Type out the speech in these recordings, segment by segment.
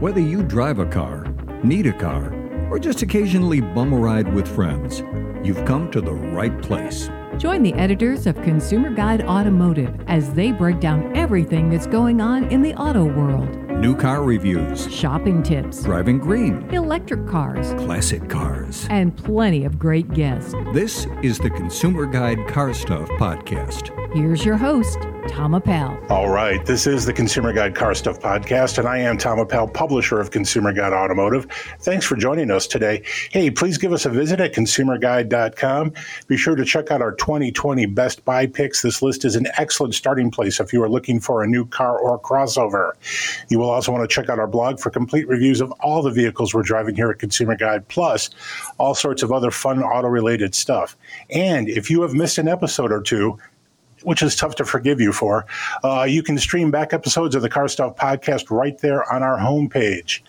Whether you drive a car, need a car, or just occasionally bum a ride with friends, you've come to the right place. Join the editors of Consumer Guide Automotive as they break down everything that's going on in the auto world New car reviews, shopping tips, driving green, electric cars, classic cars. and plenty of great guests. This is the Consumer Guide Car Stuff Podcast. Here's your host, Tom Appel. All right, this is the Consumer Guide Car Stuff Podcast, and I am Tom Appel, publisher of Consumer Guide Automotive. Thanks for joining us today. Hey, please give us a visit at consumerguide.com. Be sure to check out our 2020 Best Buy picks. This list is an excellent starting place if you are looking for a new car or crossover. You will also want to check out our blog for complete reviews of all the vehicles we're driving here at Consumer Guide, plus all sorts of other fun auto related stuff. And if you have missed an episode or two, which is tough to forgive you for. Uh, you can stream back episodes of the Car Stuff podcast right there on our homepage.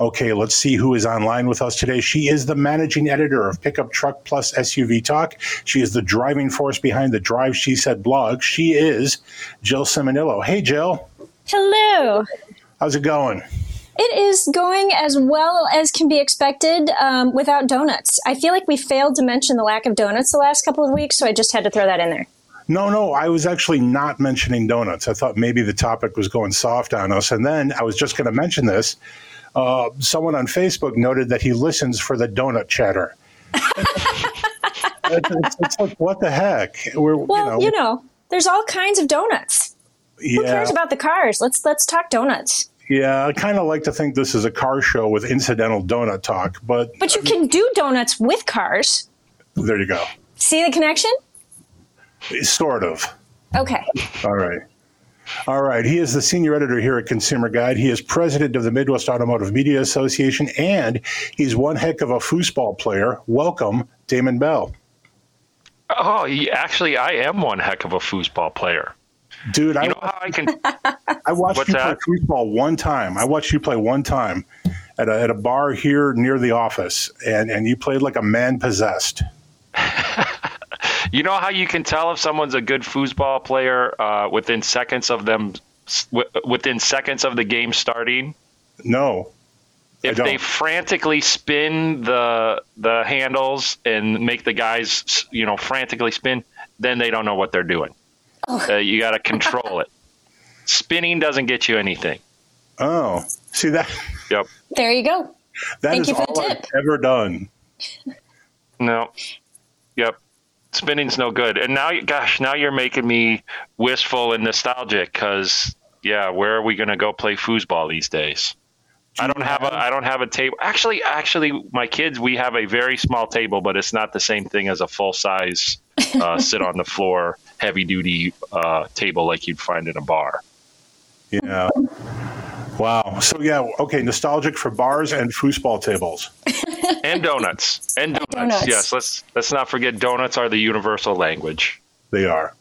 Okay, let's see who is online with us today. She is the managing editor of Pickup Truck Plus SUV Talk. She is the driving force behind the Drive She Said blog. She is Jill Ciminillo. Hey, Jill. Hello. How's it going? It is going as well as can be expected um, without donuts. I feel like we failed to mention the lack of donuts the last couple of weeks, so I just had to throw that in there. No, no, I was actually not mentioning donuts. I thought maybe the topic was going soft on us. And then I was just going to mention this. Uh, someone on Facebook noted that he listens for the donut chatter. it's, it's, it's like, what the heck? We're, Well, you know, there's all kinds of donuts. Who cares about the cars? Let's let's talk donuts. yeah. I kind of like to think this is a car show with incidental donut talk, but But you can do donuts with cars. there you go. See the connection? Sort of. Okay. All right. All right. He is the senior editor here at Consumer Guide. He is president of the Midwest Automotive Media Association, and he's one heck of a foosball player. Welcome, Damon Bell. Oh, he- actually, I am one heck of a foosball player. Dude, I, know how I can? I watched What's you that? play foosball one time. I watched you play one time at a, at a bar here near the office, and, and you played like a man possessed. You know how you can tell if someone's a good foosball player uh, within seconds of them, w- within seconds of the game starting? No. If they frantically spin the the handles and make the guys, you know, frantically spin, then they don't know what they're doing. Uh, you got to control it. Spinning doesn't get you anything. Oh, see that Yep. There you go. that Thank is you for the all I've ever done. No. Yep. Spinning's no good. And now, gosh, now you're making me wistful and nostalgic because, yeah, where are we going to go play foosball these days? I don't have a I don't have a table. Actually, actually, my kids we have a very small table, but it's not the same thing as a full size uh, sit on the floor heavy duty uh, table like you'd find in a bar. Yeah. Wow. So yeah, okay, nostalgic for bars and foosball tables. And donuts. And donuts. Donuts. Yes, let's let's not forget donuts are the universal language. They are.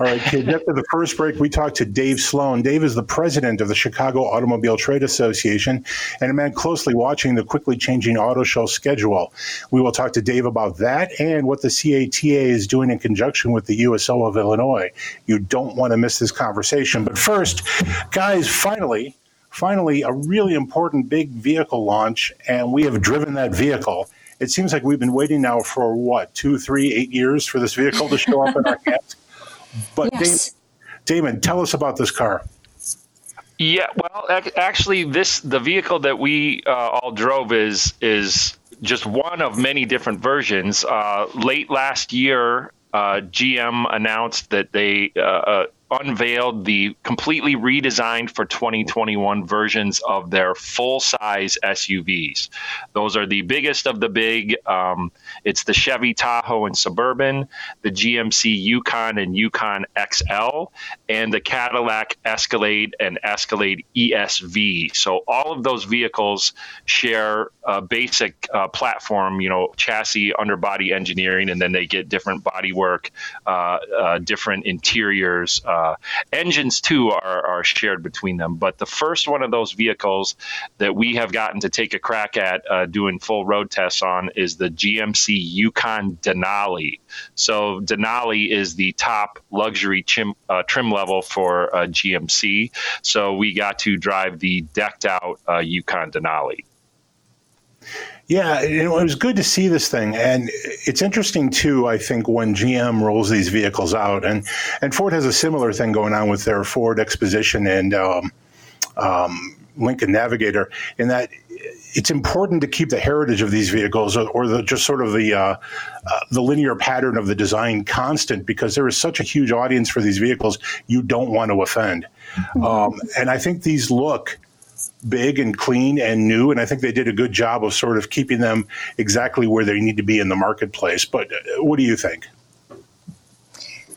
All right, kids. After the first break, we talked to Dave Sloan. Dave is the president of the Chicago Automobile Trade Association and a man closely watching the quickly changing auto show schedule. We will talk to Dave about that and what the CATA is doing in conjunction with the USO of Illinois. You don't want to miss this conversation. But first, guys, finally, finally, a really important big vehicle launch, and we have driven that vehicle. It seems like we've been waiting now for what, two, three, eight years for this vehicle to show up in our hands. But Yes. Damon, Damon, tell us about this car. Yeah, well, ac- actually, this the vehicle that we uh, all drove is is just one of many different versions. Uh, late last year, uh, GM announced that they uh, uh, unveiled the completely redesigned for 2021 versions of their full size SUVs. Those are the biggest of the big. Um, it's the Chevy Tahoe and Suburban, the GMC Yukon and Yukon XL, and the Cadillac Escalade and Escalade ESV. So all of those vehicles share a basic uh, platform, you know, chassis, underbody engineering, and then they get different bodywork, uh, uh, different interiors. Uh, Uh, engines too are, are shared between them, but the first one of those vehicles that we have gotten to take a crack at uh, doing full road tests on is the GMC Yukon Denali. So Denali is the top luxury trim, uh, trim level for uh, GMC. So we got to drive the decked out uh, Yukon Denali. Yeah, it was good to see this thing, and it's interesting too. I think when GM rolls these vehicles out, and and Ford has a similar thing going on with their Ford Expedition and um, um, Lincoln Navigator, in that it's important to keep the heritage of these vehicles, or, or the, just sort of the uh, uh, the linear pattern of the design constant, because there is such a huge audience for these vehicles. You don't want to offend, mm-hmm. um, and I think these look big and clean and new. And I think they did a good job of sort of keeping them exactly where they need to be in the marketplace. But uh, what do you think?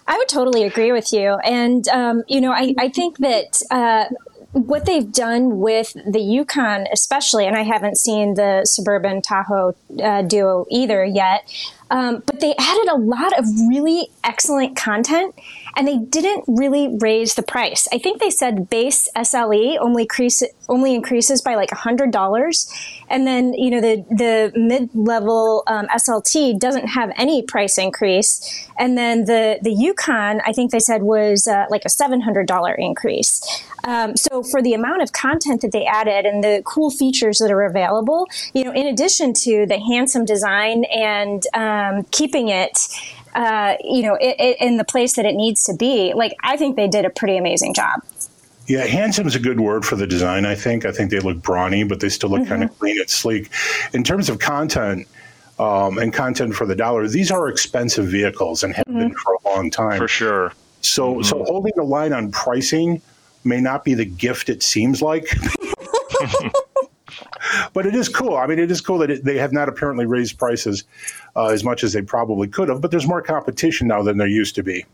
I would totally agree with you. And, um, you know, I, I think that uh, what they've done with the Yukon, especially, and I haven't seen the Suburban Tahoe uh, Duo either yet, um, but they added a lot of really excellent content and they didn't really raise the price. I think they said base SLE only increase, only increases by like hundred dollars, and then you know the the mid level um, SLT doesn't have any price increase, and then the the Yukon I think they said was uh, like a seven hundred dollar increase. Um, so for the amount of content that they added and the cool features that are available, you know, in addition to the handsome design and um, keeping it uh, you know, it, it, in the place that it needs to be. Like, I think they did a pretty amazing job. Yeah, handsome is a good word for the design. I think. I think they look brawny, but they still look mm-hmm. kind of clean and sleek. In terms of content, um, and content for the dollar. These are expensive vehicles and have mm-hmm. been for a long time. For sure. So, mm-hmm. so holding the line on pricing may not be the gift it seems like. but it is cool. I mean, it is cool that it, they have not apparently raised prices uh, as much as they probably could have. But there's more competition now than there used to be.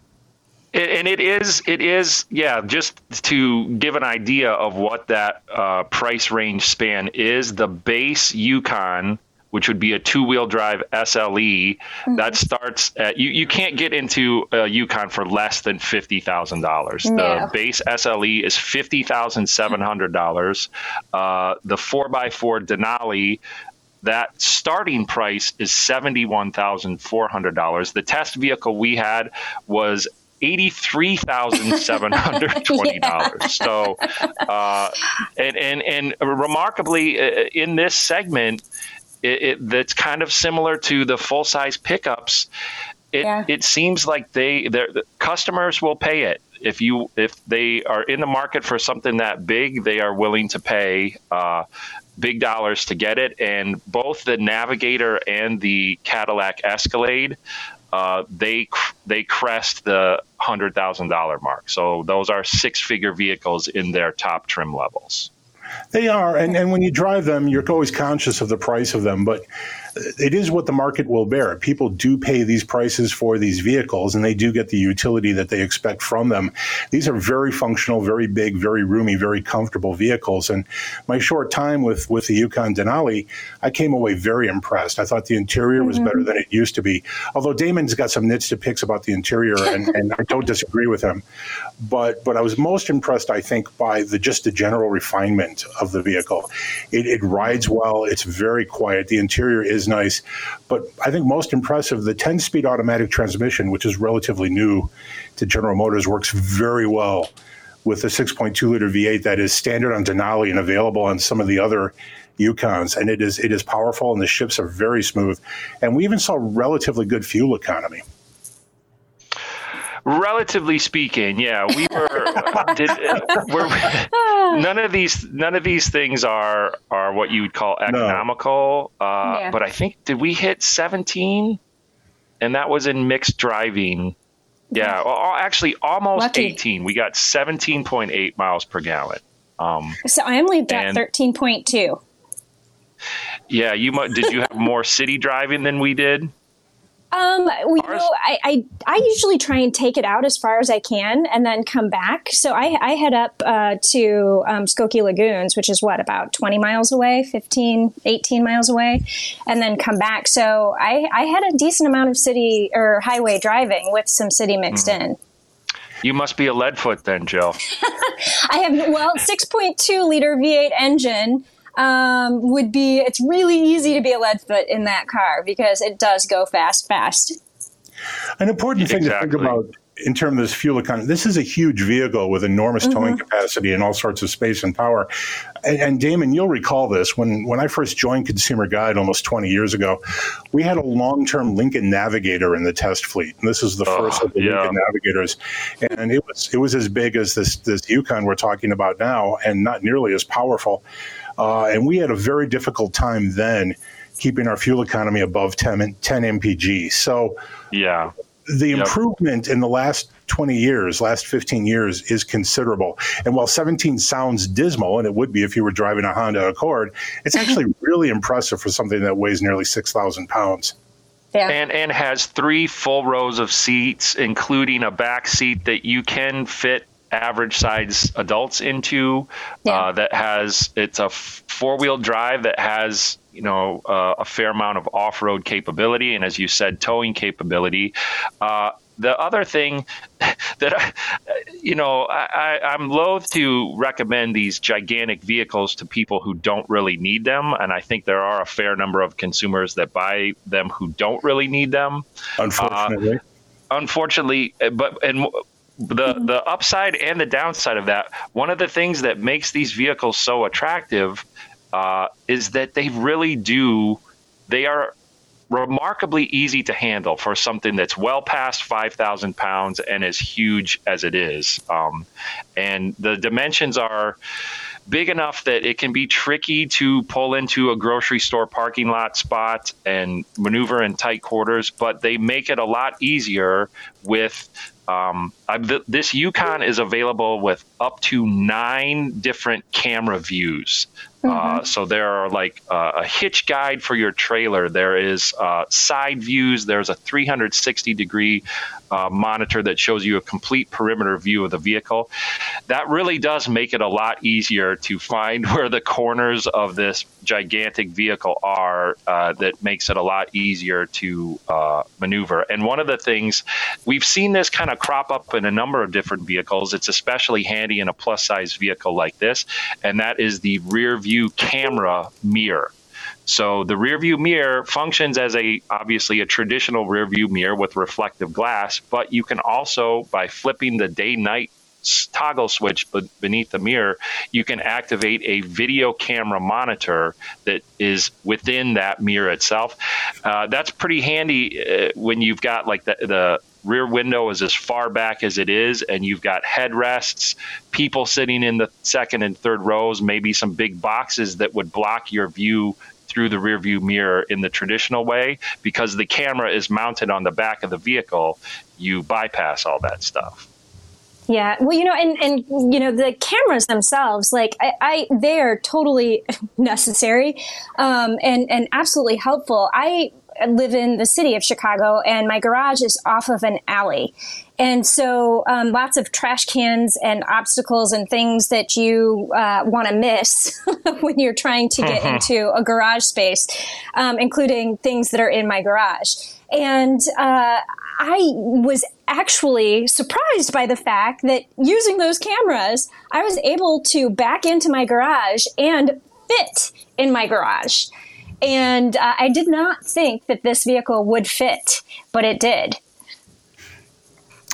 And it is, it is, yeah. Just to give an idea of what that uh, price range span is, the base Yukon which would be a two-wheel drive SLE mm-hmm. that starts at you. You can't get into a Yukon for less than fifty thousand dollars. The base SLE is fifty thousand seven hundred dollars. Uh, the four x four Denali. That starting price is seventy-one thousand four hundred dollars. The test vehicle we had was eighty-three thousand seven hundred twenty dollars. yeah. So, uh, and and and remarkably, uh, in this segment, it, it, that's kind of similar to the full size pickups. It, yeah. it seems like they the customers will pay it if you if they are in the market for something that big, they are willing to pay uh, big dollars to get it. And both the Navigator and the Cadillac Escalade, uh, they they crest the hundred thousand dollar mark. So those are six figure vehicles in their top trim levels. They are, and, and when you drive them, you're always conscious of the price of them. But it is what the market will bear. People do pay these prices for these vehicles, and they do get the utility that they expect from them. These are very functional, very big, very roomy, very comfortable vehicles. And my short time with with the Yukon Denali, I came away very impressed. I thought the interior mm-hmm. was better than it used to be. Although Damon's got some nits to picks about the interior, and, and I don't disagree with him. But but I was most impressed, I think, by the just the general refinement of the vehicle. It, it rides well. It's very quiet. The interior is nice. But I think most impressive, the 10 speed automatic transmission, which is relatively new to General Motors, works very well with the 6.2 liter V8 that is standard on Denali and available on some of the other Yukons. And it is, it is powerful and the ships are very smooth. And we even saw relatively good fuel economy. Relatively speaking, yeah, we were. did, we're, none of these none of these things are are what you would call economical. No. Uh, yeah. But I think did we hit seventeen? And that was in mixed driving. Yeah, well, actually, almost Lucky. eighteen. We got seventeen point eight miles per gallon. Um, so I only got thirteen point two. Yeah, you did. You have more city driving than we did? Um, we, you know, I, I, I usually try and take it out as far as I can and then come back. So I, I head up uh, to um, Skokie Lagoons, which is what, about 20 miles away, 15, 18 miles away, and then come back. So I, I had a decent amount of city or highway driving with some city mixed mm. in. You must be a leadfoot then, Jill. I have well, six point two liter V8 engine um, would be. It's really easy to be a leadfoot in that car because it does go fast, fast. An important thing Exactly. to think about in terms of this fuel economy, this is a huge vehicle with enormous towing capacity and all sorts of space and power. And, and Damon, you'll recall this when when I first joined Consumer Guide almost 20 years ago, we had a long-term Lincoln Navigator in the test fleet, and this is the Oh, first of the yeah. Lincoln Navigators, and it was it was as big as this this Yukon we're talking about now, and not nearly as powerful. Uh, and we had a very difficult time then keeping our fuel economy above 10, 10 mpg. So Yeah. the Yep. improvement in the last 20 years, last 15 years is considerable. And while 17 sounds dismal, and it would be if you were driving a Honda Accord, it's actually really impressive for something that weighs nearly 6,000 pounds. Yeah. and and has three full rows of seats, including a back seat that you can fit average size adults into. Yeah. Uh, that has it's a four wheel drive that has you know uh, a fair amount of off road capability, and as you said, towing capability. Uh, the other thing that I, you know, I, I, I'm loath to recommend these gigantic vehicles to people who don't really need them, and I think there are a fair number of consumers that buy them who don't really need them. Unfortunately, Unfortunately, uh, but and the the upside and the downside of that, one of the things that makes these vehicles so attractive uh, is that they really do. They are remarkably easy to handle for something that's well past 5,000 pounds and as huge as it is. Um, and the dimensions are big enough that it can be tricky to pull into a grocery store parking lot spot and maneuver in tight quarters, but they make it a lot easier with. Um, th- this Yukon is available with up to nine different camera views. Uh, so there are like uh, a hitch guide for your trailer. There is uh, side views. There's a 360 degree uh, monitor that shows you a complete perimeter view of the vehicle. That really does make it a lot easier to find where the corners of this gigantic vehicle are. Uh, that makes it a lot easier to uh, maneuver. And one of the things we've seen this kind of crop up in a number of different vehicles. It's especially handy in a plus size vehicle like this, and that is the rear view camera mirror. So the rear view mirror functions as a obviously a traditional rear view mirror with reflective glass, but you can also by flipping the day night toggle switch beneath the mirror, you can activate a video camera monitor that is within that mirror itself. Uh, that's pretty handy uh, when you've got like the, the rear window is as far back as it is, and you've got headrests, people sitting in the second and third rows, maybe some big boxes that would block your view through the rear view mirror in the traditional way because the camera is mounted on the back of the vehicle you bypass all that stuff Yeah, well, you know, and and you know, the cameras themselves, like I, I they are totally necessary, um, and and absolutely helpful. I live in the city of Chicago, and my garage is off of an alley, and so um, lots of trash cans and obstacles and things that you uh, want to miss when you're trying to get into a garage space, um, including things that are in my garage, and. Uh, I was actually surprised by the fact that using those cameras, I was able to back into my garage and fit in my garage. And uh, I did not think that this vehicle would fit, but it did.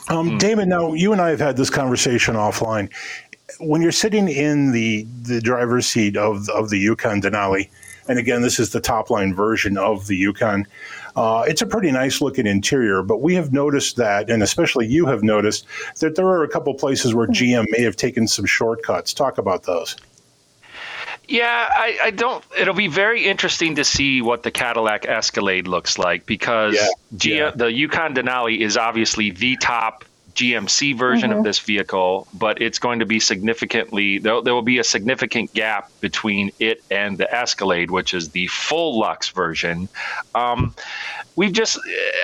Um, Damon, now you and I have had this conversation offline. When you're sitting in the the driver's seat of of the Yukon Denali, and again, this is the top line version of the Yukon. Uh, it's a pretty nice looking interior, but we have noticed that, and especially you have noticed that there are a couple places where GM may have taken some shortcuts. Talk about those. Yeah, I, I don't. It'll be very interesting to see what the Cadillac Escalade looks like because Yeah, G- yeah. the Yukon Denali is obviously the top GMC version of this vehicle, but it's going to be significantly there, there will be a significant gap between it and the Escalade, which is the full Lux version. Um, we've just,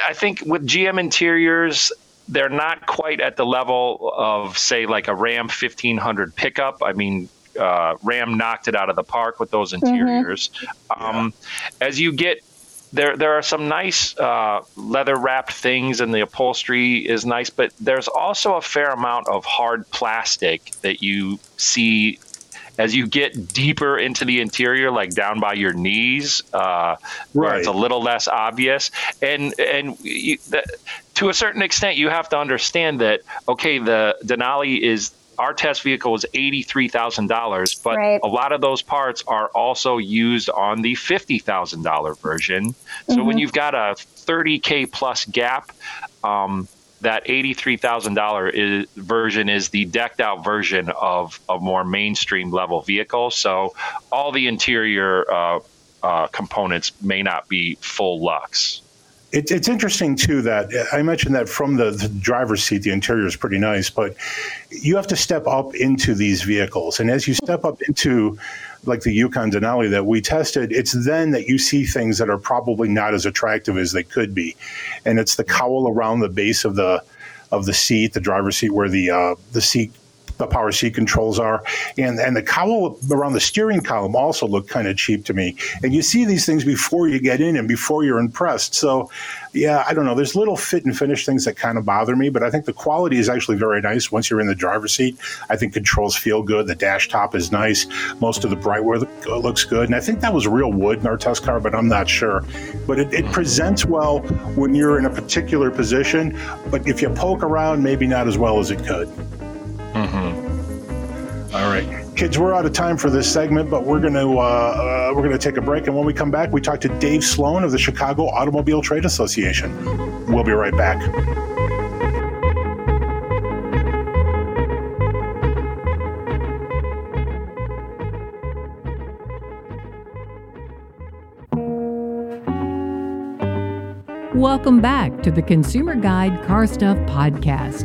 I think, with GM interiors. They're not quite at the level of, say, like a Ram 1500 pickup. I mean, uh, Ram knocked it out of the park with those interiors. Um, As you get there there are some nice uh, leather wrapped things, and the upholstery is nice. But there's also a fair amount of hard plastic that you see as you get deeper into the interior, like down by your knees, uh, where Right. it's a little less obvious. And and you, that, to a certain extent, you have to understand that okay, the Denali is our test vehicle is eighty three thousand dollars, but Right. a lot of those parts are also used on the fifty thousand dollar version. So when you've got a thirty k plus gap. Um, that eighty-three thousand dollar version is the decked out version of a more mainstream level vehicle. So all the interior uh, uh, components may not be full lux. It, it's interesting too that I mentioned that from the, the driver's seat, the interior is pretty nice, but you have to step up into these vehicles, and as you step up into like the Yukon Denali that we tested, it's then that you see things that are probably not as attractive as they could be, and it's the cowl around the base of the of the seat, the driver's seat, where the uh, the seat the power seat controls are, and and the cowl around the steering column also look kind of cheap to me. And you see these things before you get in and before you're impressed. So, yeah, I don't know. There's little fit and finish things that kind of bother me, but I think the quality is actually very nice once you're in the driver's seat. I think controls feel good. The dash top is nice. Most of the brightware look- looks good, and I think that was real wood in our test car, but I'm not sure. But it, it presents well when you're in a particular position, but if you poke around, maybe not as well as it could. All right, kids, we're out of time for this segment, but we're going to uh, uh, we're going to take a break, and when we come back, we talk to Dave Sloan of the Chicago Automobile Trade Association. We'll be right back. Welcome back to the Consumer Guide Car Stuff Podcast.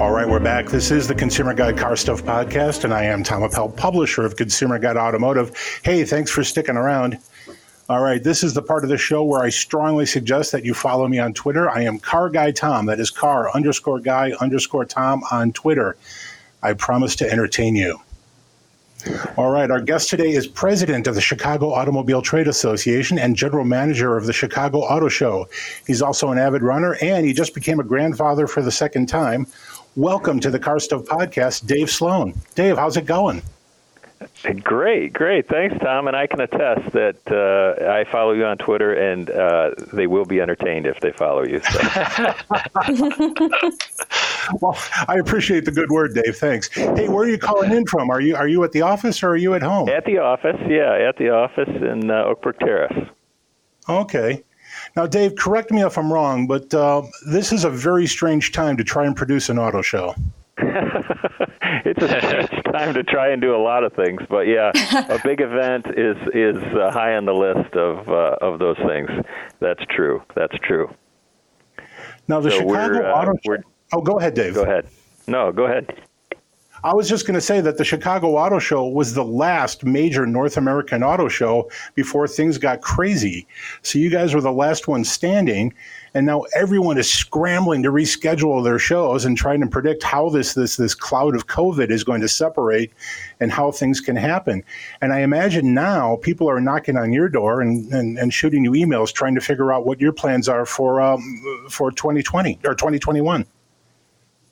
All right, we're back. This is the Consumer Guide Car Stuff Podcast, and I am Tom Appel, publisher of Consumer Guide Automotive. Hey, thanks for sticking around. All right, this is the part of the show where I strongly suggest that you follow me on Twitter. I am Car Guy Tom. That is car underscore guy underscore Tom on Twitter. I promise to entertain you. All right, our guest today is president of the Chicago Automobile Trade Association and general manager of the Chicago Auto Show. He's also an avid runner and he just became a grandfather for the second time. Welcome to the Car Stuff Podcast, Dave Sloan. Dave, how's it going? Great, great. Thanks, Tom. And I can attest that uh, I follow you on Twitter, and uh, they will be entertained if they follow you. So. Well, I appreciate the good word, Dave. Thanks. Hey, where are you calling in from? Are you are you at the office or are you at home? at the office, yeah, at the office in uh, Oakbrook Terrace. Okay. Now, Dave, correct me if I'm wrong, but uh, this is a very strange time to try and produce an auto show. it's a strange time to try and do a lot of things, but yeah, a big event is is uh, high on the list of uh, of those things. That's true. That's true. Now, the So Chicago we're, uh, Auto Show. Oh, go ahead, Dave. Go ahead. No, go ahead. I was just going to say that the Chicago Auto Show was the last major North American auto show before things got crazy. So you guys were the last one standing, and now everyone is scrambling to reschedule their shows and trying to predict how this this this cloud of COVID is going to separate and how things can happen. And I imagine now people are knocking on your door and, and, and shooting you emails trying to figure out what your plans are for um, for 2020 or 2021.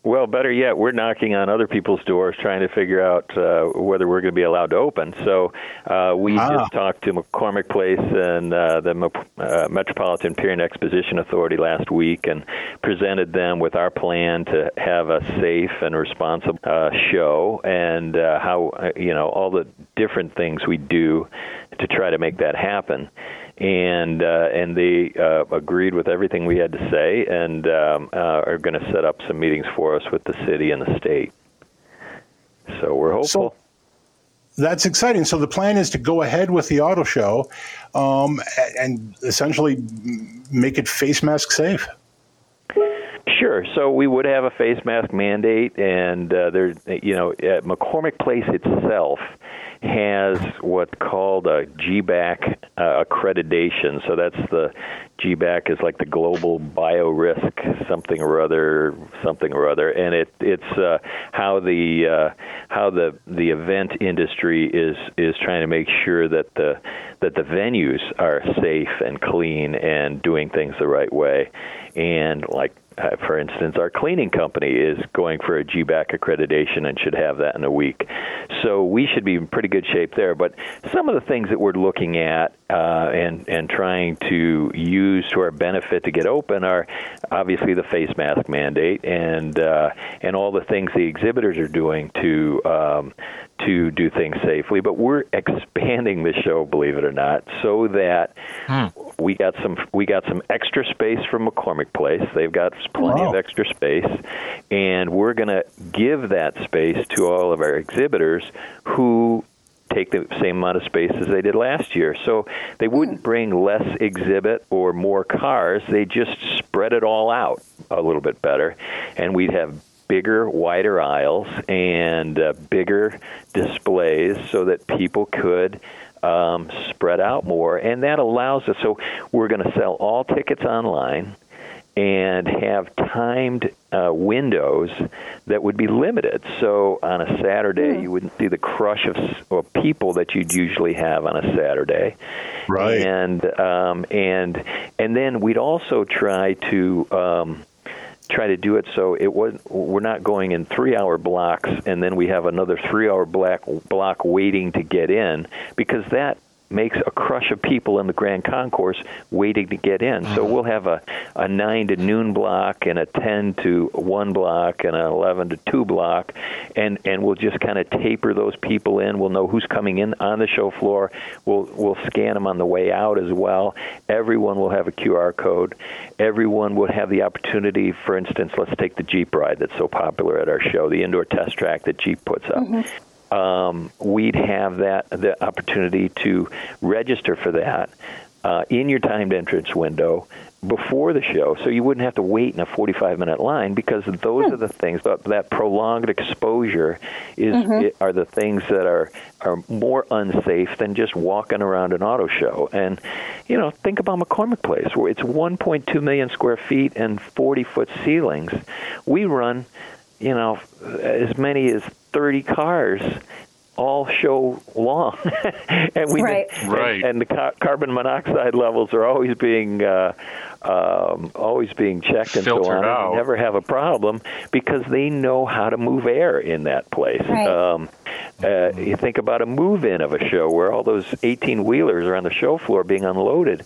Well, better yet, we're knocking on other people's doors trying to figure out uh, whether we're going to be allowed to open. So uh, we Ah. just talked to McCormick Place and uh, the Mo- uh, Metropolitan Pier and Exposition Authority last week and presented them with our plan to have a safe and responsible uh, show and uh, how, uh, you know, all the different things we do to try to make that happen and uh, and they uh, agreed with everything we had to say, and um, uh, are going to set up some meetings for us with the city and the state. So we're hopeful. That's exciting. So the plan is to go ahead with the auto show, um, and essentially make it face mask safe. Sure. So we would have a face mask mandate, and uh, there, you know, at McCormick Place itself has what's called a GBAC uh, accreditation. So that's the GBAC is like the global biorisk something or other, something or other, and it it's uh, how the uh, how the the event industry is is trying to make sure that the that the venues are safe and clean and doing things the right way, and like uh, for instance, our cleaning company is going for a GBAC accreditation and should have that in a week. So we should be in pretty good shape there. But some of the things that we're looking at uh, and and trying to use to our benefit to get open are obviously the face mask mandate and uh, and all the things the exhibitors are doing to um, to do things safely. But we're expanding the show, believe it or not, so that hmm. we got some we got some extra space from McCormick Place. They've got plenty wow. of extra space, and we're going to give that space to all of our exhibitors who take the same amount of space as they did last year. So they wouldn't bring less exhibit or more cars. They just spread it all out a little bit better, and we'd have bigger, wider aisles and uh, bigger displays so that people could um, spread out more. And that allows us, so we're going to sell all tickets online and have timed uh, windows that would be limited. So on a Saturday, mm. you wouldn't see the crush of, of, people that you'd usually have on a Saturday. Right. And um, and and then we'd also try to. Um, try to do it so it was we're not going in three hour blocks and then we have another three hour block block waiting to get in because that makes a crush of people in the Grand Concourse waiting to get in. So mm-hmm. we'll have a, a 9 to noon block and a 10 to 1 block and an 11 to 2 block, and, and we'll just kind of taper those people in. We'll know who's coming in on the show floor. We'll, we'll scan them on the way out as well. Everyone will have a QR code. Everyone will have the opportunity, for instance, let's take the Jeep ride that's so popular at our show, the indoor test track that Jeep puts up. Mm-hmm um, we'd have that the opportunity to register for that uh, in your timed entrance window before the show, so you wouldn't have to wait in a 45 minute line because those hmm. are the things that, that prolonged exposure is mm-hmm. are the things that are are more unsafe than just walking around an auto show. And you know, think about McCormick Place, where it's 1.2 million square feet and 40 foot ceilings. We run, you know, as many as 30 cars all show long, and we right. And, right. and the ca- carbon monoxide levels are always being uh, um, always being checked and Filtered so on. Out. And never have a problem because they know how to move air in that place. Right. Um, uh, you think about a move-in of a show where all those 18 wheelers are on the show floor being unloaded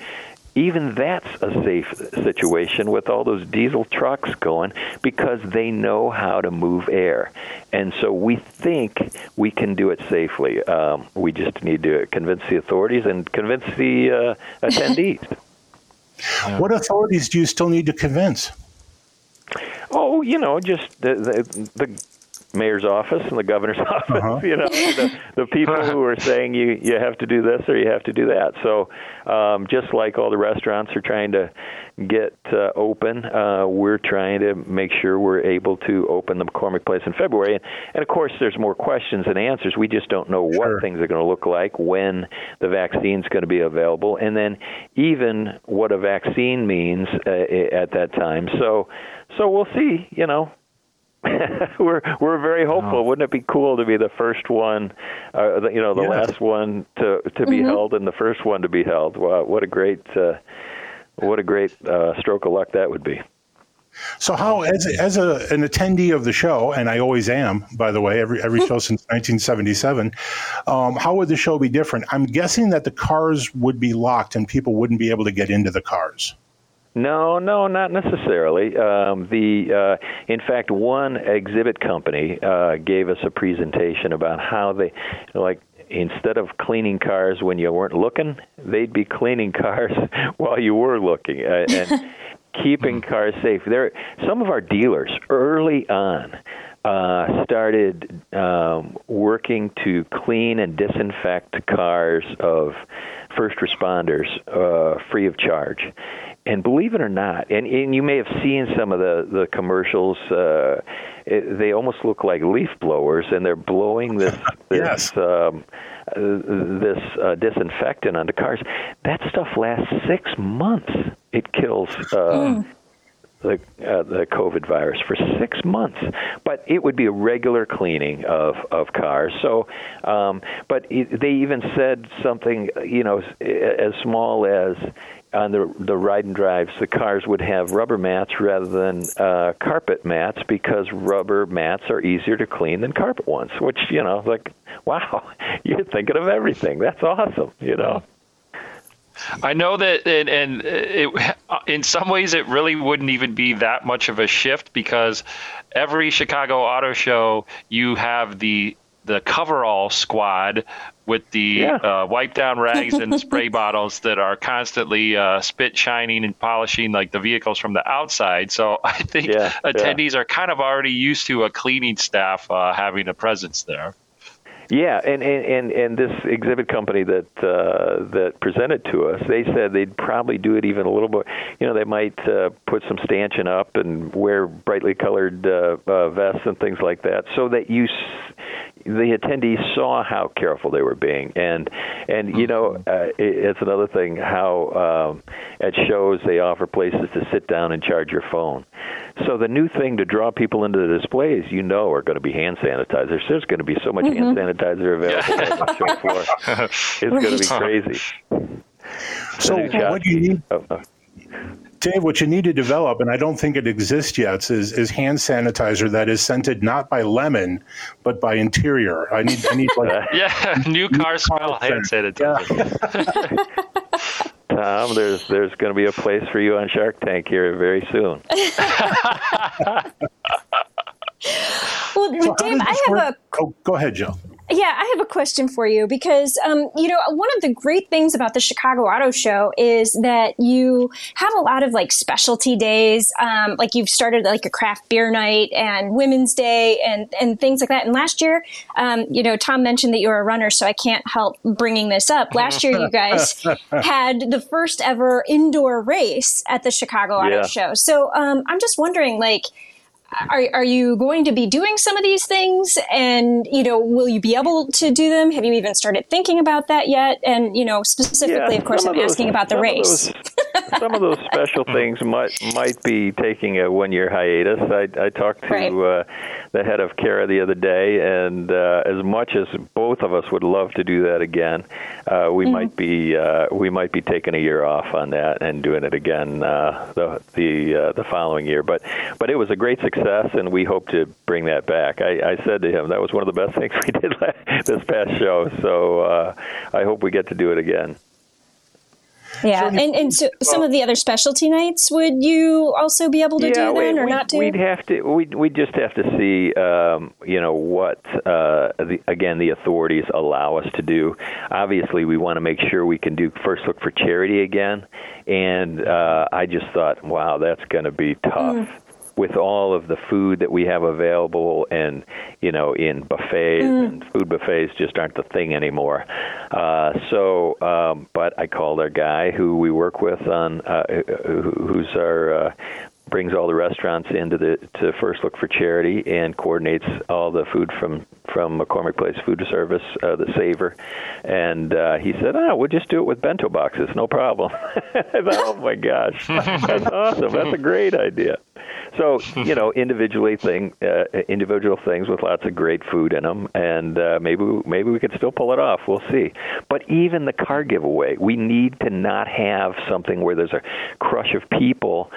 even that's a safe situation with all those diesel trucks going because they know how to move air. And so we think we can do it safely. Um, we just need to convince the authorities and convince the uh, attendees. What authorities do you still need to convince? Oh, you know, just the, the, the mayor's office and the governor's office. Uh-huh. You know, the, the people who are saying you you have to do this or you have to do that. So, um, just like all the restaurants are trying to get uh, open, uh, we're trying to make sure we're able to open the McCormick Place in February. And, and of course, there's more questions than answers. We just don't know sure. what things are going to look like, when the vaccine's going to be available, and then even what a vaccine means uh, at that time. So. So we'll see. You know, we're we're very hopeful. Oh. Wouldn't it be cool to be the first one, uh, you know, the yes. last one to to be mm-hmm. held and the first one to be held? Wow, what a great uh, what a great uh, stroke of luck that would be. So, how as as a, an attendee of the show, and I always am, by the way, every every show since 1977, um, how would the show be different? I'm guessing that the cars would be locked and people wouldn't be able to get into the cars. No, no, not necessarily. Um, the uh, in fact, one exhibit company uh, gave us a presentation about how they like instead of cleaning cars when you weren't looking, they'd be cleaning cars while you were looking uh, and keeping cars safe. There, some of our dealers early on uh, started um, working to clean and disinfect cars of first responders uh, free of charge and believe it or not, and, and you may have seen some of the the commercials. Uh, it, they almost look like leaf blowers, and they're blowing this this yes. um, this uh, disinfectant onto cars. That stuff lasts six months. It kills. Uh, mm the uh, the COVID virus for six months. But it would be a regular cleaning of of cars. So, um, but it, they even said something, you know, as small as on the the ride and drives, the cars would have rubber mats rather than uh, carpet mats because rubber mats are easier to clean than carpet ones. Which you know, like, wow, you're thinking of everything. That's awesome. You know. I know that, and, and it, in some ways, it really wouldn't even be that much of a shift because every Chicago Auto Show, you have the the coverall squad with the yeah. uh, wipe down rags and spray bottles that are constantly uh, spit shining and polishing like the vehicles from the outside. So I think yeah, attendees yeah. are kind of already used to a cleaning staff uh, having a presence there. Yeah, and, and, and, and this exhibit company that uh, that presented to us, they said they'd probably do it even a little bit. You know, they might uh, put some stanchion up and wear brightly colored uh, uh, vests and things like that, so that you the attendees saw how careful they were being, and and you know mm-hmm. uh, it, it's another thing how um, at shows they offer places to sit down and charge your phone. So the new thing to draw people into the displays, you know, are going to be hand sanitizers. There's going to be so much mm-hmm. hand sanitizer available on the show floor. It's going to be crazy. So what do you need? Oh, oh. Dave, what you need to develop, and I don't think it exists yet, is, is hand sanitizer that is scented not by lemon, but by interior. I need, I need like yeah, new car smell hand sanitizer. Yeah. Tom, there's there's going to be a place for you on Shark Tank here very soon. well, so Dave, I have work? a. Oh, go ahead, Joe. Yeah, I have a question for you because, um, you know, one of the great things about the Chicago Auto Show is that you have a lot of like specialty days. Um, like you've started like a craft beer night and Women's Day and, and things like that. And last year, um, you know, Tom mentioned that you're a runner, so I can't help bringing this up. Last year, you guys had the first ever indoor race at the Chicago Auto yeah. Show. So um, I'm just wondering, like, are, are you going to be doing some of these things? And you know will you be able to do them? Have you even started thinking about that yet? And you know specifically yeah, of course i'm asking about the race some of those special things might might be taking a one year hiatus i, I talked to right. uh, the head of CARA the other day and uh, as much as both of us would love to do that again uh, we mm-hmm. might be uh, we might be taking a year off on that and doing it again uh, the the uh, the following year but but it was a great success and we hope to bring that back. I, I said to him that was one of the best things we did this past show, so uh, I hope we get to do it again. Yeah, and and so some of the other specialty nights, would you also be able to yeah, do then, we, or not to? We'd have to. We we just have to see, um, you know, what uh, the, again the authorities allow us to do. Obviously, we want to make sure we can do first look for charity again, and uh, I just thought, wow, that's going to be tough. Mm with all of the food that we have available and you know in buffets mm. and food buffets just aren't the thing anymore uh, so um, but I called our guy who we work with on uh, who's our uh, brings all the restaurants into the to first look for charity and coordinates all the food from from McCormick Place Food Service, uh, the Savor, and uh, he said, "Oh, we'll just do it with bento boxes, no problem." I thought, "Oh my gosh, that's awesome! That's a great idea." So you know, individually thing, uh, individual things with lots of great food in them, and uh, maybe maybe we could still pull it off. We'll see. But even the car giveaway, we need to not have something where there's a crush of people,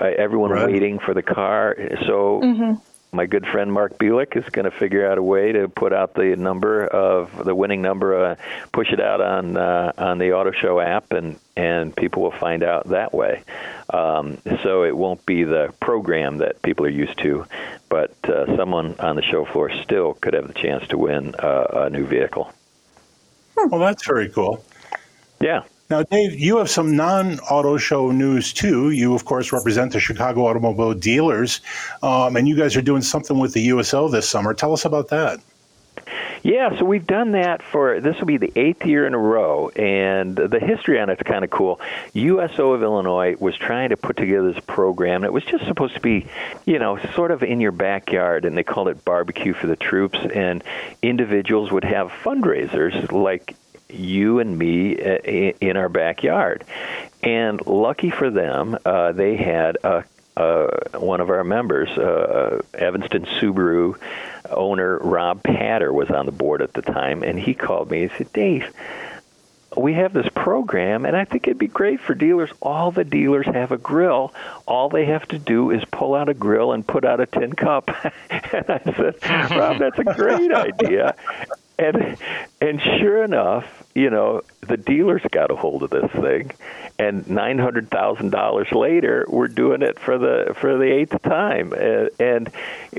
uh, everyone right. waiting for the car. So. Mm-hmm my good friend Mark Bielik is going to figure out a way to put out the number of the winning number, uh, push it out on uh, on the Auto Show app, and and people will find out that way. Um, so it won't be the program that people are used to, but uh, someone on the show floor still could have the chance to win a new vehicle. Well, that's very cool. Yeah. Now, Dave, you have some non auto show news too. You, of course, represent the Chicago Automobile Dealers, um, and you guys are doing something with the USO this summer. Tell us about that. Yeah, so we've done that for this will be the eighth year in a row, and the history on it's kind of cool. USO of Illinois was trying to put together this program It was just supposed to be, you know, sort of in your backyard, and they called it Barbecue for the Troops, and individuals would have fundraisers like you and me uh, in our backyard. And lucky for them, uh, they had a, uh, one of our members, uh, Evanston Subaru owner Rob Patter, was on the board at the time, and he called me. He said, "Dave." we have this program, and I think it'd be great for dealers. All the dealers have a grill. All they have to do is pull out a grill and put out a tin cup. and I said, Rob, that's a great idea. And and sure enough, you know, the dealers got a hold of this thing, and nine hundred thousand dollars later, we're doing it for the for the eighth time, and,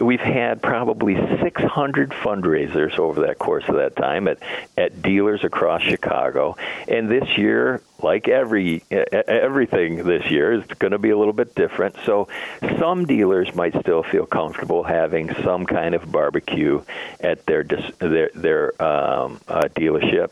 we've had probably six hundred fundraisers over that course of that time at at dealers across Chicago, and this year like every everything this year is going to be a little bit different. So some dealers might still feel comfortable having some kind of barbecue at their their their um, uh, dealership,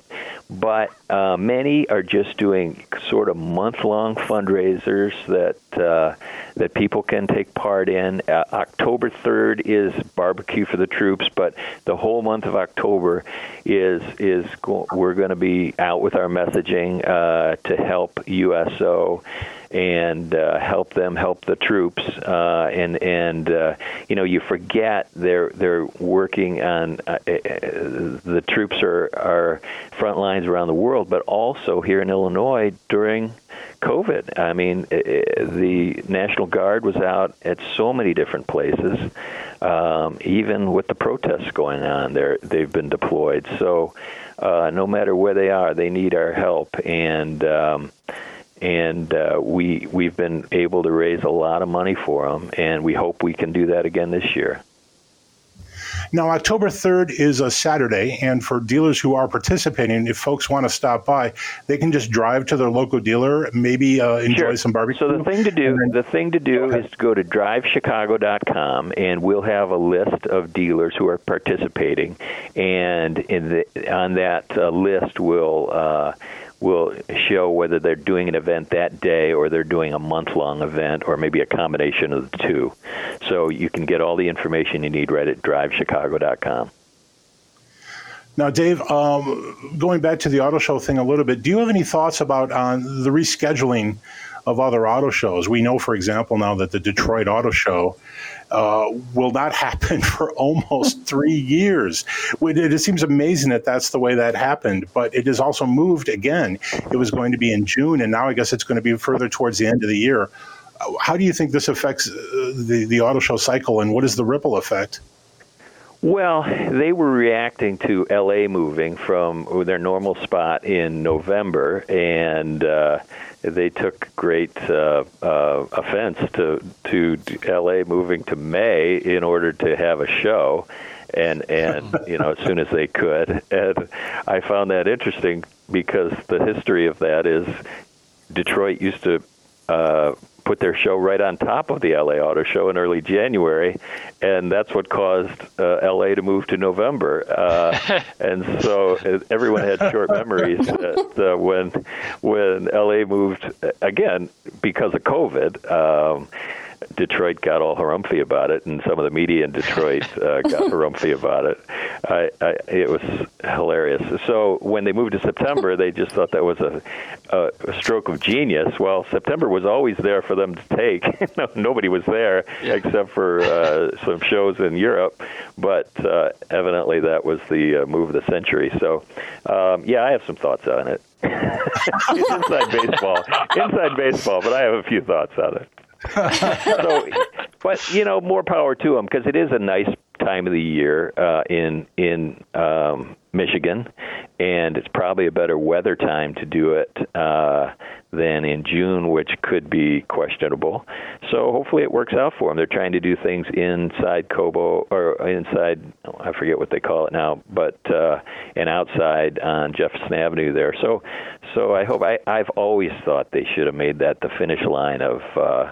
but uh, many are just doing sort of month long fundraisers that uh, that people can take part in. Uh, October third is barbecue for the troops, but the whole month of October is is go- we're going to be out with our messaging uh, to help USO and uh, help them help the troops. Uh, and and uh, you know you forget they're they're working on uh, uh, the troops are are front lines around the world, but also here in Illinois during COVID. I mean, the National Guard was out at so many different places. Um, even with the protests going on, they they've been deployed. So uh, no matter where they are, they need our help. And um, and uh, we we've been able to raise a lot of money for them, and we hope we can do that again this year. Now, October 3rd is a Saturday, and for dealers who are participating, if folks want to stop by, they can just drive to their local dealer, maybe uh, enjoy sure. some barbecue. So the thing to do, then, the thing to do is to go to drivechicago.com, and we'll have a list of dealers who are participating, and the, on that uh, list, we'll. Uh, will show whether they're doing an event that day or they're doing a month long event or maybe a combination of the two. So you can get all the information you need right at drivechicago.com. Now, Dave, um, going back to the auto show thing a little bit, do you have any thoughts about on the rescheduling of other auto shows? We know, for example, now that the Detroit Auto Show uh, will not happen for almost three years. It, it seems amazing that that's the way that happened, but it has also moved again. It was going to be in June, and now I guess it's going to be further towards the end of the year. How do you think this affects uh, the, the auto show cycle, and what is the ripple effect? Well, they were reacting to LA moving from their normal spot in November, and uh, they took great uh, uh, offense to to LA moving to May in order to have a show, and and you know as soon as they could, and I found that interesting because the history of that is Detroit used to uh, put their show right on top of the LA Auto Show in early January, and that's what caused uh, LA to move to November. Uh, and so uh, everyone had short memories that uh, when when LA moved again because of COVID. Um, Detroit got all harumphy about it, and some of the media in Detroit uh, got harumphy about it. I, I, it was hilarious. So when they moved to September, they just thought that was a, a, a stroke of genius. Well, September was always there for them to take. Nobody was there yeah. except for uh, some shows in Europe, but uh, evidently that was the uh, move of the century. So, um, yeah, I have some thoughts on it. inside baseball, inside baseball, but I have a few thoughts on it. so, but you know, more power to them because it is a nice time of the year uh, in in um, Michigan, and it's probably a better weather time to do it uh, than in June, which could be questionable. So hopefully it works out for them. They're trying to do things inside Cobo or inside I forget what they call it now, but uh, and outside on Jefferson Avenue there. So so I hope I I've always thought they should have made that the finish line of. Uh,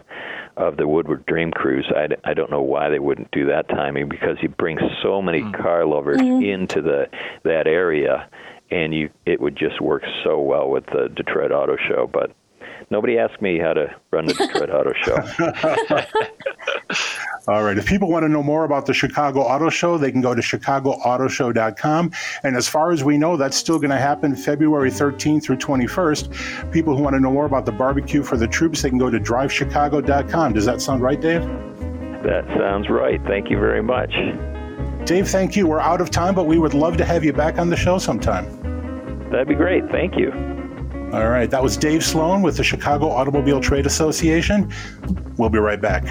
of the Woodward Dream Cruise. I, I don't know why they wouldn't do that timing because you bring so many mm. car lovers mm. into the that area, and you it would just work so well with the Detroit Auto Show. But nobody asked me how to run the Detroit Auto Show. All right. If people want to know more about the Chicago Auto Show, they can go to chicagoautoshow.com. And as far as we know, that's still going to happen February 13th through 21st. People who want to know more about the barbecue for the troops, they can go to drivechicago.com. Does that sound right, Dave? That sounds right. Thank you very much. Dave, thank you. We're out of time, but we would love to have you back on the show sometime. That'd be great. Thank you. All right. That was Dave Sloan with the Chicago Automobile Trade Association. We'll be right back.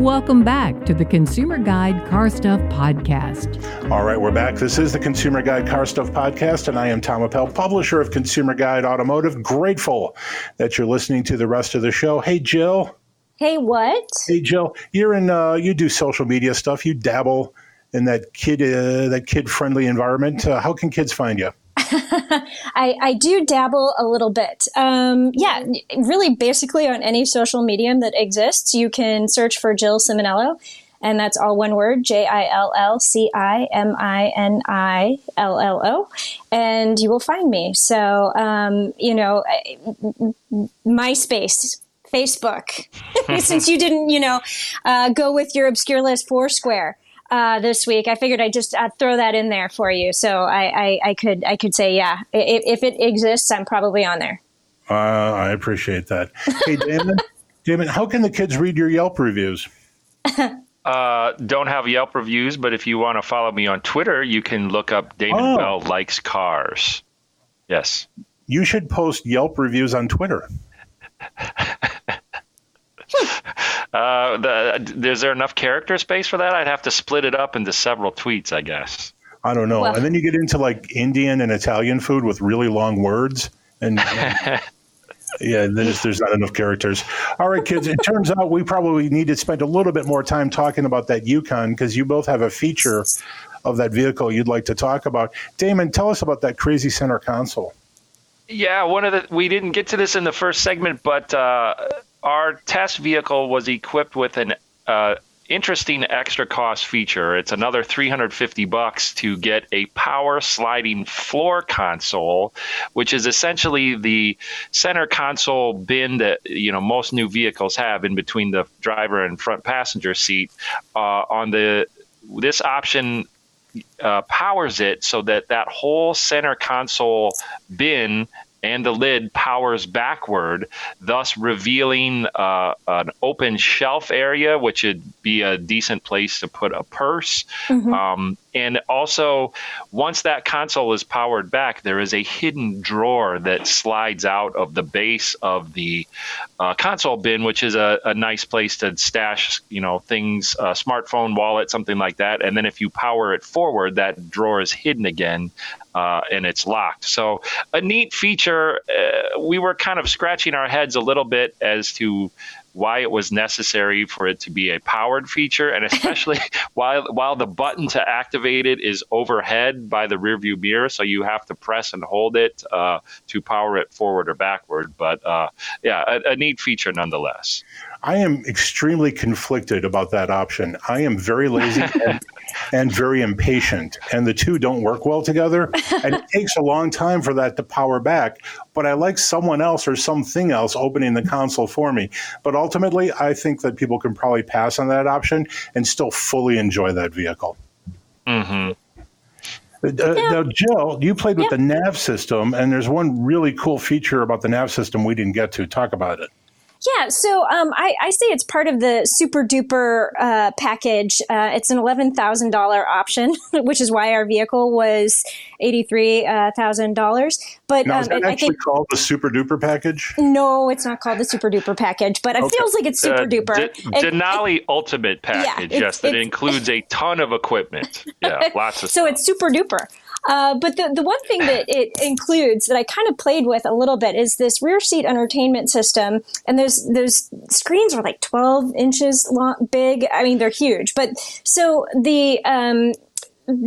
Welcome back to the Consumer Guide Car Stuff Podcast. All right, we're back. This is the Consumer Guide Car Stuff Podcast, and I am Tom Appel, publisher of Consumer Guide Automotive. Grateful that you're listening to the rest of the show. Hey, Jill. Hey, what? Hey, Jill. You're in. Uh, you do social media stuff. You dabble in that kid, uh, that kid friendly environment. Uh, how can kids find you? I, I, do dabble a little bit. Um, yeah, really basically on any social medium that exists, you can search for Jill Ciminillo. and that's all one word J I L L C I M I N I L L O, and you will find me. So, um, you know, MySpace. Facebook, since you didn't, you know, uh, go with your obscure list Foursquare uh, this week. I figured I'd just uh, throw that in there for you, so I, I, I could I could say yeah. If, if, it exists, I'm probably on there. Uh, I appreciate that. Hey, Damon, Damon, how can the kids read your Yelp reviews? Uh, don't have Yelp reviews, but if you want to follow me on Twitter, you can look up Damon oh. Bell likes cars. Yes. You should post Yelp reviews on Twitter. Uh, the, is there enough character space for that? I'd have to split it up into several tweets, I guess. I don't know. Well, and then you get into like Indian and Italian food with really long words, and yeah, there's there's not enough characters. All right, kids. It turns out we probably need to spend a little bit more time talking about that Yukon because you both have a feature of that vehicle you'd like to talk about. Damon, tell us about that crazy center console. Yeah, one of the we didn't get to this in the first segment, but uh, our test vehicle was equipped with an uh, interesting extra cost feature. It's another 350 bucks to get a power sliding floor console, which is essentially the center console bin that you know most new vehicles have in between the driver and front passenger seat. Uh, on the this option uh, powers it so that that whole center console bin and the lid powers backward, thus revealing uh, an open shelf area, which would be a decent place to put a purse. Mm-hmm. Um, and also, once that console is powered back, there is a hidden drawer that slides out of the base of the uh, console bin, which is a, a, nice place to stash, you know, things, uh, smartphone, wallet, something like that. And then if you power it forward, that drawer is hidden again uh, and it's locked. So a neat feature. Uh, we were kind of scratching our heads a little bit as to why it was necessary for it to be a powered feature, and especially while while the button to activate it is overhead by the rearview mirror, so you have to press and hold it uh, to power it forward or backward. But uh, yeah, a, a neat feature nonetheless. I am extremely conflicted about that option. I am very lazy and, and, very impatient, and the two don't work well together. And it takes a long time for that to power back. But I like someone else or something else opening the console for me. But ultimately, I think that people can probably pass on that option and still fully enjoy that vehicle. Mm-hmm. Uh, yeah. Now, Jill, you played with yeah. the nav system, and there's one really cool feature about the nav system we didn't get to. Talk about it. Yeah, so um, I, I, say it's part of the super duper uh, package. Uh, it's an eleven thousand dollar option, which is why our vehicle was eighty three thousand dollars. But now, um, is that actually think, called the super duper package? No, it's not called the super duper package, but it okay. feels like it's super uh, duper. D- Denali it, Ultimate package, yeah, yes, that includes a ton of equipment. Yeah, lots of. so stuff. it's super duper. Uh, but the, the one thing that it includes that I kind of played with a little bit is this rear seat entertainment system. And those those screens are like 12 inches long, big. I mean, they're huge. But so the um,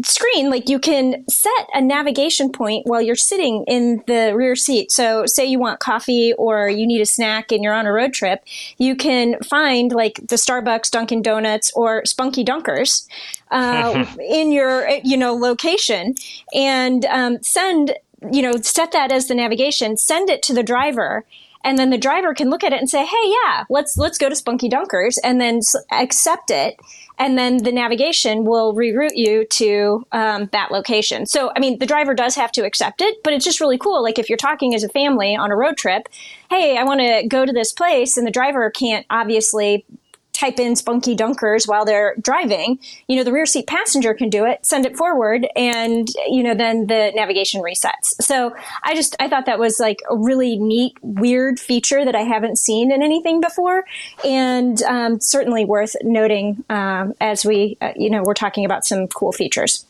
screen, like you can set a navigation point while you're sitting in the rear seat. So, say you want coffee or you need a snack and you're on a road trip, you can find like the Starbucks, Dunkin' Donuts, or Spunky Dunkers uh, in your you know location and um, send you know set that as the navigation. Send it to the driver and then the driver can look at it and say, "Hey, yeah, let's let's go to Spunky Dunkers," and then accept it, and then the navigation will reroute you to um, that location. So, I mean, the driver does have to accept it, but it's just really cool. Like if you're talking as a family on a road trip, hey, I want to go to this place, and the driver can't obviously type in spunky dunkers while they're driving, you know, the rear seat passenger can do it, send it forward, and, you know, then the navigation resets. So I just, I thought that was like a really neat, weird feature that I haven't seen in anything before. And um, certainly worth noting um, as we, uh, you know, we're talking about some cool features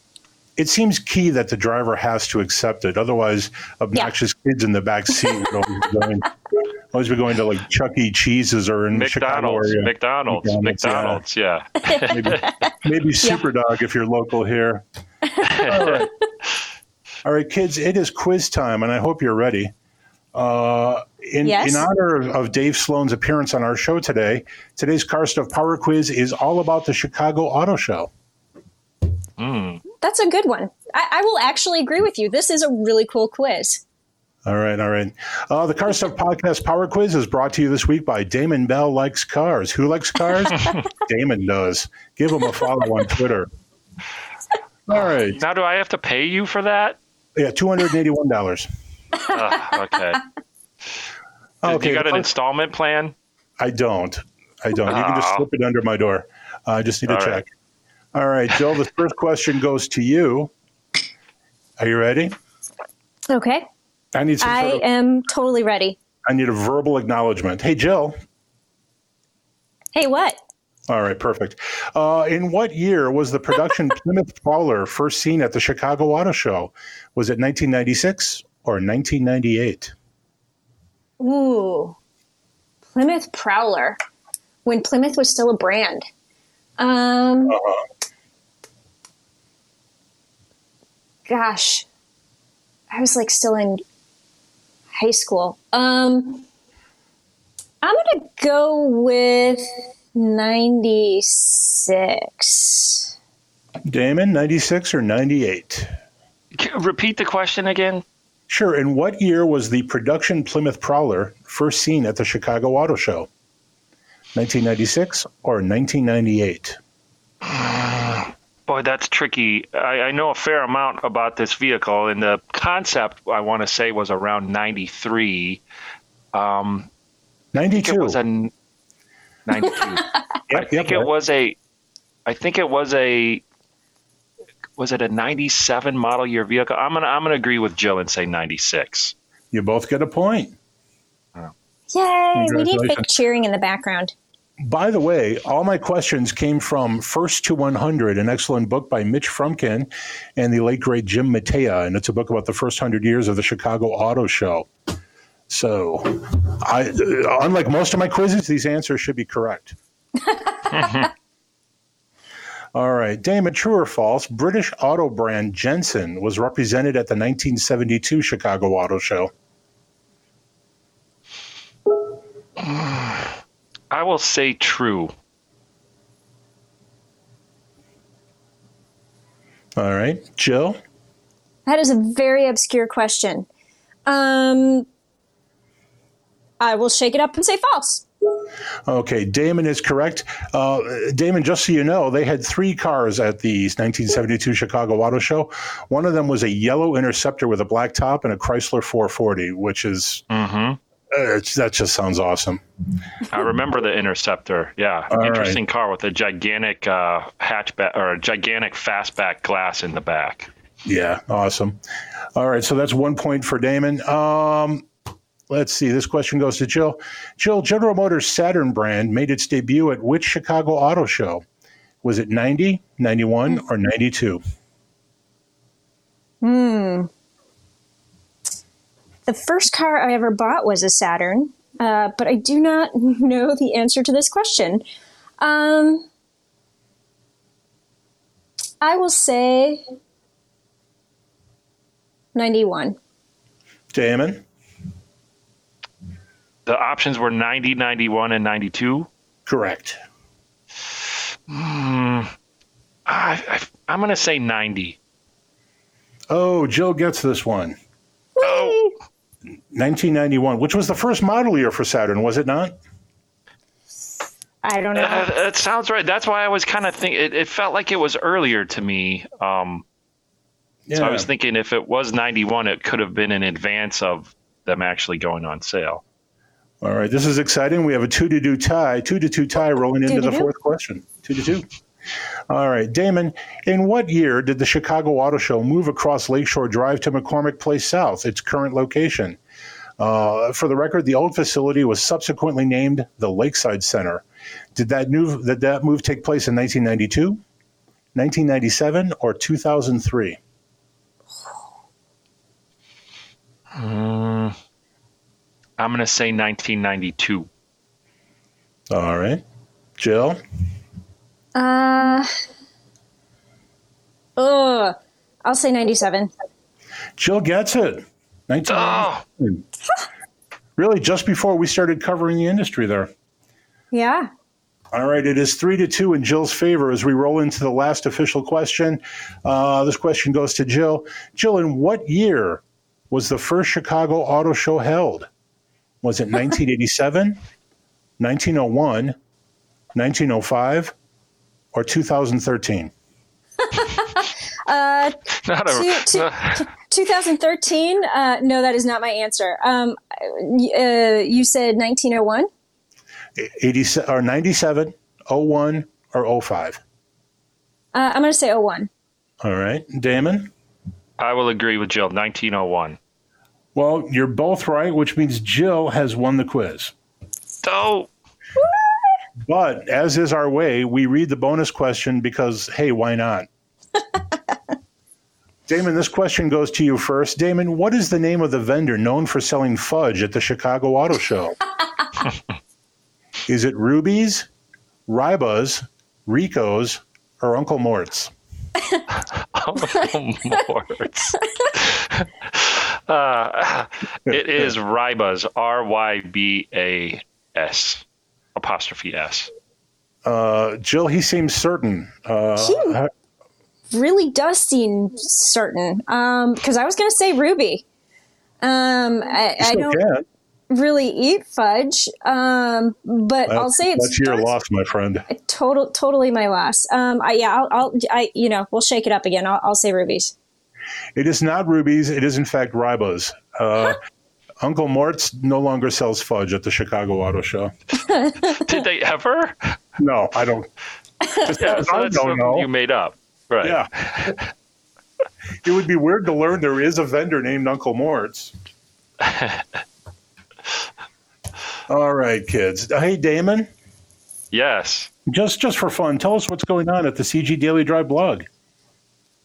it seems key that the driver has to accept it. Otherwise, obnoxious yeah. kids in the back seat would always be going, always be going to like Chuck E. Cheese's or in McDonald's, Chicago McDonald's, McDonald's, McDonald's, yeah. yeah. maybe, maybe Superdawg yeah. if you're local here. All right. All right, kids, it is quiz time, and I hope you're ready. Uh, in, yes. in honor of, of Dave Sloan's appearance on our show today, today's Car Stuff Power Quiz is all about the Chicago Auto Show. Mm. That's a good one. I, I, will actually agree with you. This is a really cool quiz. All right, all right. Uh, the Car Stuff Podcast Power Quiz is brought to you this week by Damon Bell Likes Cars. Who likes cars? Damon does. Give him a follow on Twitter. All right. Now, do I have to pay you for that? Yeah, two hundred eighty-one dollars. uh, okay. Okay. You got an installment plan? I don't. I don't. You can just slip it under my door. Uh, I just need to All check. Right. All right, Jill, the first question goes to you. Are you ready? Okay. I need some I sort of, am totally ready. I need a verbal acknowledgement. Hey, Jill. Hey, what? All right, perfect. Uh, in what year was the production Plymouth Prowler first seen at the Chicago Auto Show? Was it 1996 or 1998? Ooh, Plymouth Prowler. When Plymouth was still a brand. Um, uh-huh. gosh, I was like still in high school. Um, I'm gonna go with 96. Damon, 96 or 98? Repeat the question again. Sure. In what year was the production Plymouth Prowler first seen at the Chicago Auto Show? 1996 or 1998? Boy, that's tricky. I, I, know a fair amount about this vehicle, and the concept I want to say was around '93. Um, 92. It was a 92. yep, I think yep, it was a. I think it was a. Was it a '97 model year vehicle? I'm gonna I'm gonna agree with Jill and say '96. You both get a point. Oh. Yay! We need fake cheering in the background. By the way, all my questions came from First to 100, an excellent book by Mitch Frumkin and the late great Jim Mateja, and it's a book about the first hundred years of the Chicago Auto Show. So, I, uh, unlike most of my quizzes, these answers should be correct. All right, Damon, true or false? British auto brand Jensen was represented at the 1972 Chicago Auto Show. I will say true. All right, Jill. That is a very obscure question. Um, I will shake it up and say false. Okay, Damon is correct. Uh, Damon, just so you know, they had three cars at the 1972 Chicago Auto Show. One of them was a yellow Interceptor with a black top and a Chrysler 440, which is mm-hmm. Uh, that just sounds awesome. I remember the Interceptor. Yeah, All interesting right. car with a gigantic uh, hatchback or a gigantic fastback glass in the back. Yeah, awesome. All right, so that's one point for Damon. Um, let's see. This question goes to Jill. Jill, General Motors Saturn brand made its debut at which Chicago Auto Show? Was it 90, 91, or 92? Hmm. The first car I ever bought was a Saturn, uh, but I do not know the answer to this question. Um, I will say 91. Damon? The options were 90, 91, and 92. Correct. Hmm. I, I, I'm going to say 90. Oh, Jill gets this one. Oh, 1991, which was the first model year for Saturn, was it not? I don't know. uh, that sounds right. That's why I was kind of thinking. It, it felt like it was earlier to me. Um, Yeah. So I was thinking if it was 91, it could have been in advance of them actually going on sale. All right, this is exciting. We have a two to two tie, two to two tie rolling into the Two-to-two? fourth question. Two to two. All right, Damon, in what year did the Chicago Auto Show move across Lakeshore Drive to McCormick Place South, its current location? Uh, for the record, the old facility was subsequently named the Lakeside Center. Did that move, did that move take place in 1992, 1997, or 2003? I'm going to say 1992. All right, Jill. Uh, ugh. I'll say 97. Jill gets it. 19. Oh, Really, just before we started covering the industry there. Yeah. All right, it is three to two in Jill's favor as we roll into the last official question. Uh, this question goes to Jill. Jill, in what year was the first Chicago Auto Show held? Was it 1987, 1901, 1905, or 2013? Uh, not a. Two- two- 2013? Uh, no, that is not my answer. Um, uh, you said 1901? 80, or 97, 01, or 05? Uh, I'm going to say 01. All right, Damon? I will agree with Jill. 1901. Well, you're both right, which means Jill has won the quiz. Oh, But as is our way, we read the bonus question because, hey, why not? Damon, this question goes to you first. Damon, what is the name of the vendor known for selling fudge at the Chicago Auto Show? is it Ruby's, Ryba's, Rico's, or Uncle Mort's? Uncle Morts. uh, it is Rybas. R Y B A S apostrophe S. Uh, Jill, he seems certain. Uh, He really does seem certain. Because I was going to say Ruby. Um, I, I still don't can. really eat fudge, um, but I'll say it's that's your loss, my friend. total, totally my loss. Um, I, yeah, I'll, I'll, I, you know, we'll shake it up again. I'll, I'll say Ruby's. It is not Ruby's. It is, in fact, Ryba's. Uh, Uncle Mort's no longer sells fudge at the Chicago Auto Show. Did they ever? No, I don't. Just Yeah, so I that's don't know. you made up. Right. Yeah. it would be weird to learn there is a vendor named Uncle Mort's. All right, kids. Hey, Damon. Yes. Just just for fun, tell us what's going on at the CG Daily Drive blog.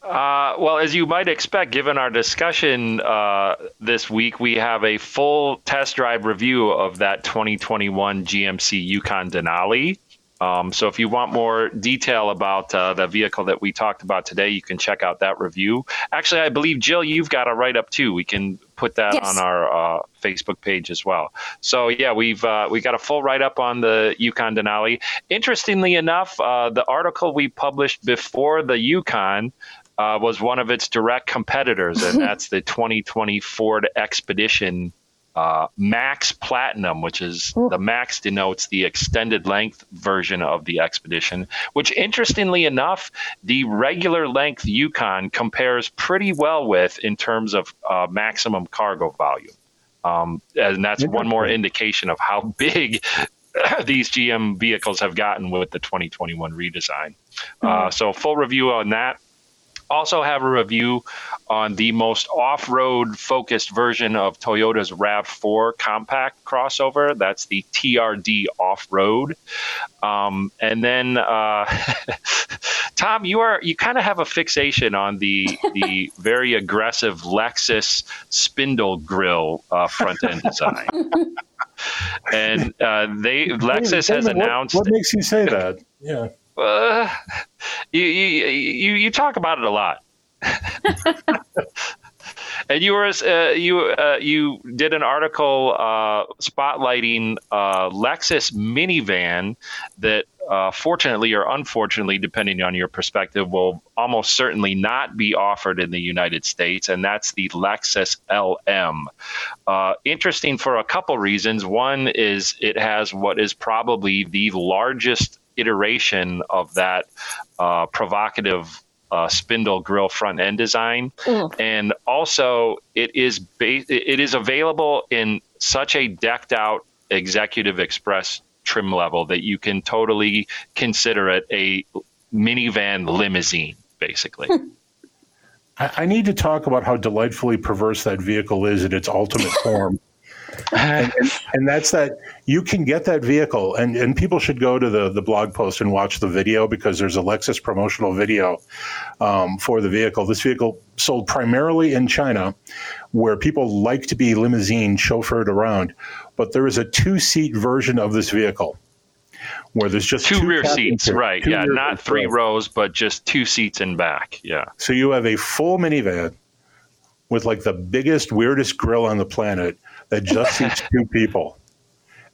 Uh, well, as you might expect, given our discussion uh, this week, we have a full test drive review of that 2021 GMC Yukon Denali. Um, so if you want more detail about uh, the vehicle that we talked about today, you can check out that review. Actually, I believe Jill, you've got a write up too. We can put that Yes. on our uh, Facebook page as well. So yeah, we've uh, we got a full write up on the Yukon Denali. Interestingly enough, uh, the article we published before the Yukon uh, was one of its direct competitors, and that's the 2020 Ford Expedition uh, Max Platinum, which is the Max denotes the extended length version of the Expedition, which interestingly enough, the regular length Yukon compares pretty well with in terms of uh, maximum cargo volume. Um, and that's one more indication of how big these GM vehicles have gotten with the 2021 redesign. Uh, so, full review on that also have a review on the most off-road focused version of Toyota's RAV4 compact crossover. That's the TRD off-road. Um, and then uh, Tom, you are you kind of have a fixation on the the very aggressive Lexus spindle grill uh, front end design. and uh, they Lexus has announced. What, what, makes you say that? Yeah. Uh, you, you you talk about it a lot. and you were uh, you uh, you did an article uh, spotlighting uh, Lexus minivan that uh, fortunately or unfortunately, depending on your perspective, will almost certainly not be offered in the United States, and that's the Lexus LM. Interesting for a couple reasons. One is it has what is probably the largest iteration of that provocative uh, spindle grill front end design, mm. and also it is ba- it is available in such a decked out executive express trim level that you can totally consider it a minivan limousine, basically. Hmm. I, I need to talk about how delightfully perverse that vehicle is in its ultimate form and, and, that's that you can get that vehicle and, and people should go to the, the blog post and watch the video because there's a lexus promotional video um, for the vehicle this vehicle sold primarily in china where people like to be limousine chauffeured around but there is a two-seat version of this vehicle where there's just two, two rear seats, right? Yeah, not three rows, but just two seats in back. Yeah. So you have a full minivan with like the biggest, weirdest grill on the planet that just seats two people.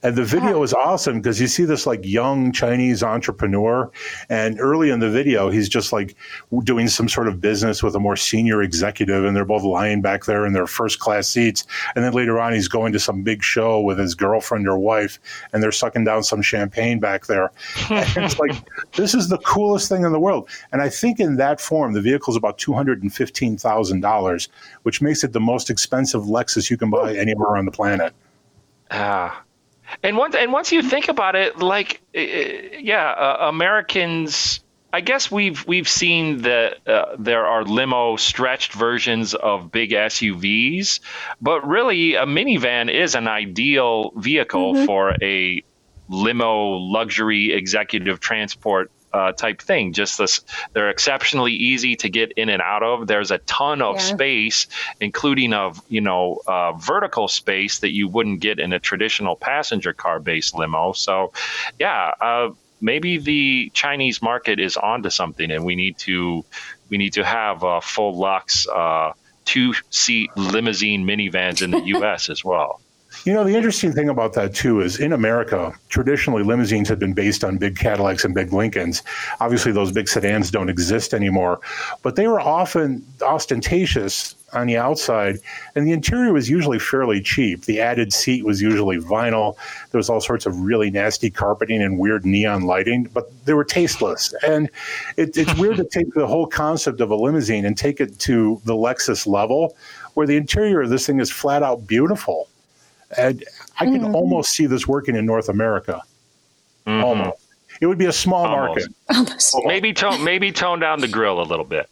And the video is awesome because you see this like young Chinese entrepreneur, and early in the video, he's just like doing some sort of business with a more senior executive, and they're both lying back there in their first class seats. And then later on, he's going to some big show with his girlfriend or wife, and they're sucking down some champagne back there. And it's like this is the coolest thing in the world. And I think in that form, the vehicle is about two hundred and fifteen thousand dollars, which makes it the most expensive Lexus you can buy anywhere on the planet. Ah. And once and once you think about it, like uh, yeah, uh, Americans. I guess we've we've seen that uh, there are limo stretched versions of big SUVs, but really a minivan is an ideal vehicle mm-hmm. for a limo luxury executive transport uh, type thing. Just this, they're exceptionally easy to get in and out of. There's a ton of yeah. space, including of you know uh, vertical space that you wouldn't get in a traditional passenger car based limo. So, yeah. Uh, maybe the Chinese market is onto something, and we need to we need to have a full lux uh, two seat limousine minivans in the U.S. as well. You know, the interesting thing about that too is in America, traditionally limousines have been based on big Cadillacs and big Lincolns. Obviously, those big sedans don't exist anymore, but they were often ostentatious on the outside, and the interior was usually fairly cheap. The added seat was usually vinyl. There was all sorts of really nasty carpeting and weird neon lighting, but they were tasteless. And it, it's weird to take the whole concept of a limousine and take it to the Lexus level, where the interior of this thing is flat out beautiful. And I can mm-hmm. almost see this working in North America. Mm-hmm. Almost. It would be a small almost. market. Almost. Maybe tone maybe tone down the grill a little bit.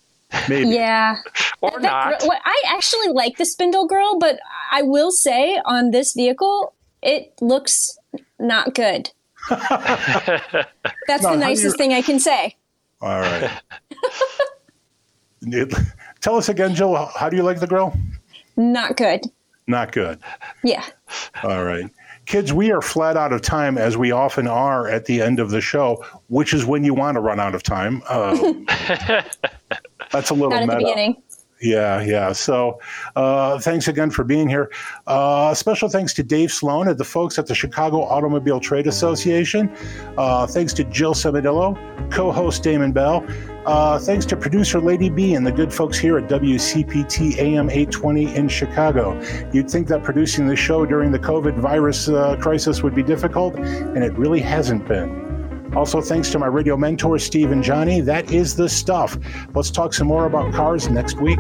Maybe. Yeah. or not. That, I actually like the spindle grill, but I will say on this vehicle, it looks not good. That's the nicest thing I can say. All right. Tell us again, Jill, how do you like the grill? Not good. Not good. Yeah. All right. Kids, we are flat out of time, as we often are at the end of the show, which is when you want to run out of time. Um, that's a little Not at meta. the beginning. Yeah, yeah. So uh, thanks again for being here. Uh, special thanks to Dave Sloan and the folks at the Chicago Automobile Trade Association. Uh, thanks to Jill Ciminillo, co host Damon Bell. Uh, thanks to producer Lady B and the good folks here at WCPT AM 820 in Chicago. You'd think that producing the show during the COVID virus uh, crisis would be difficult, and it really hasn't been. Also, thanks to my radio mentors, Steve and Johnny. That is the stuff. Let's talk some more about cars next week.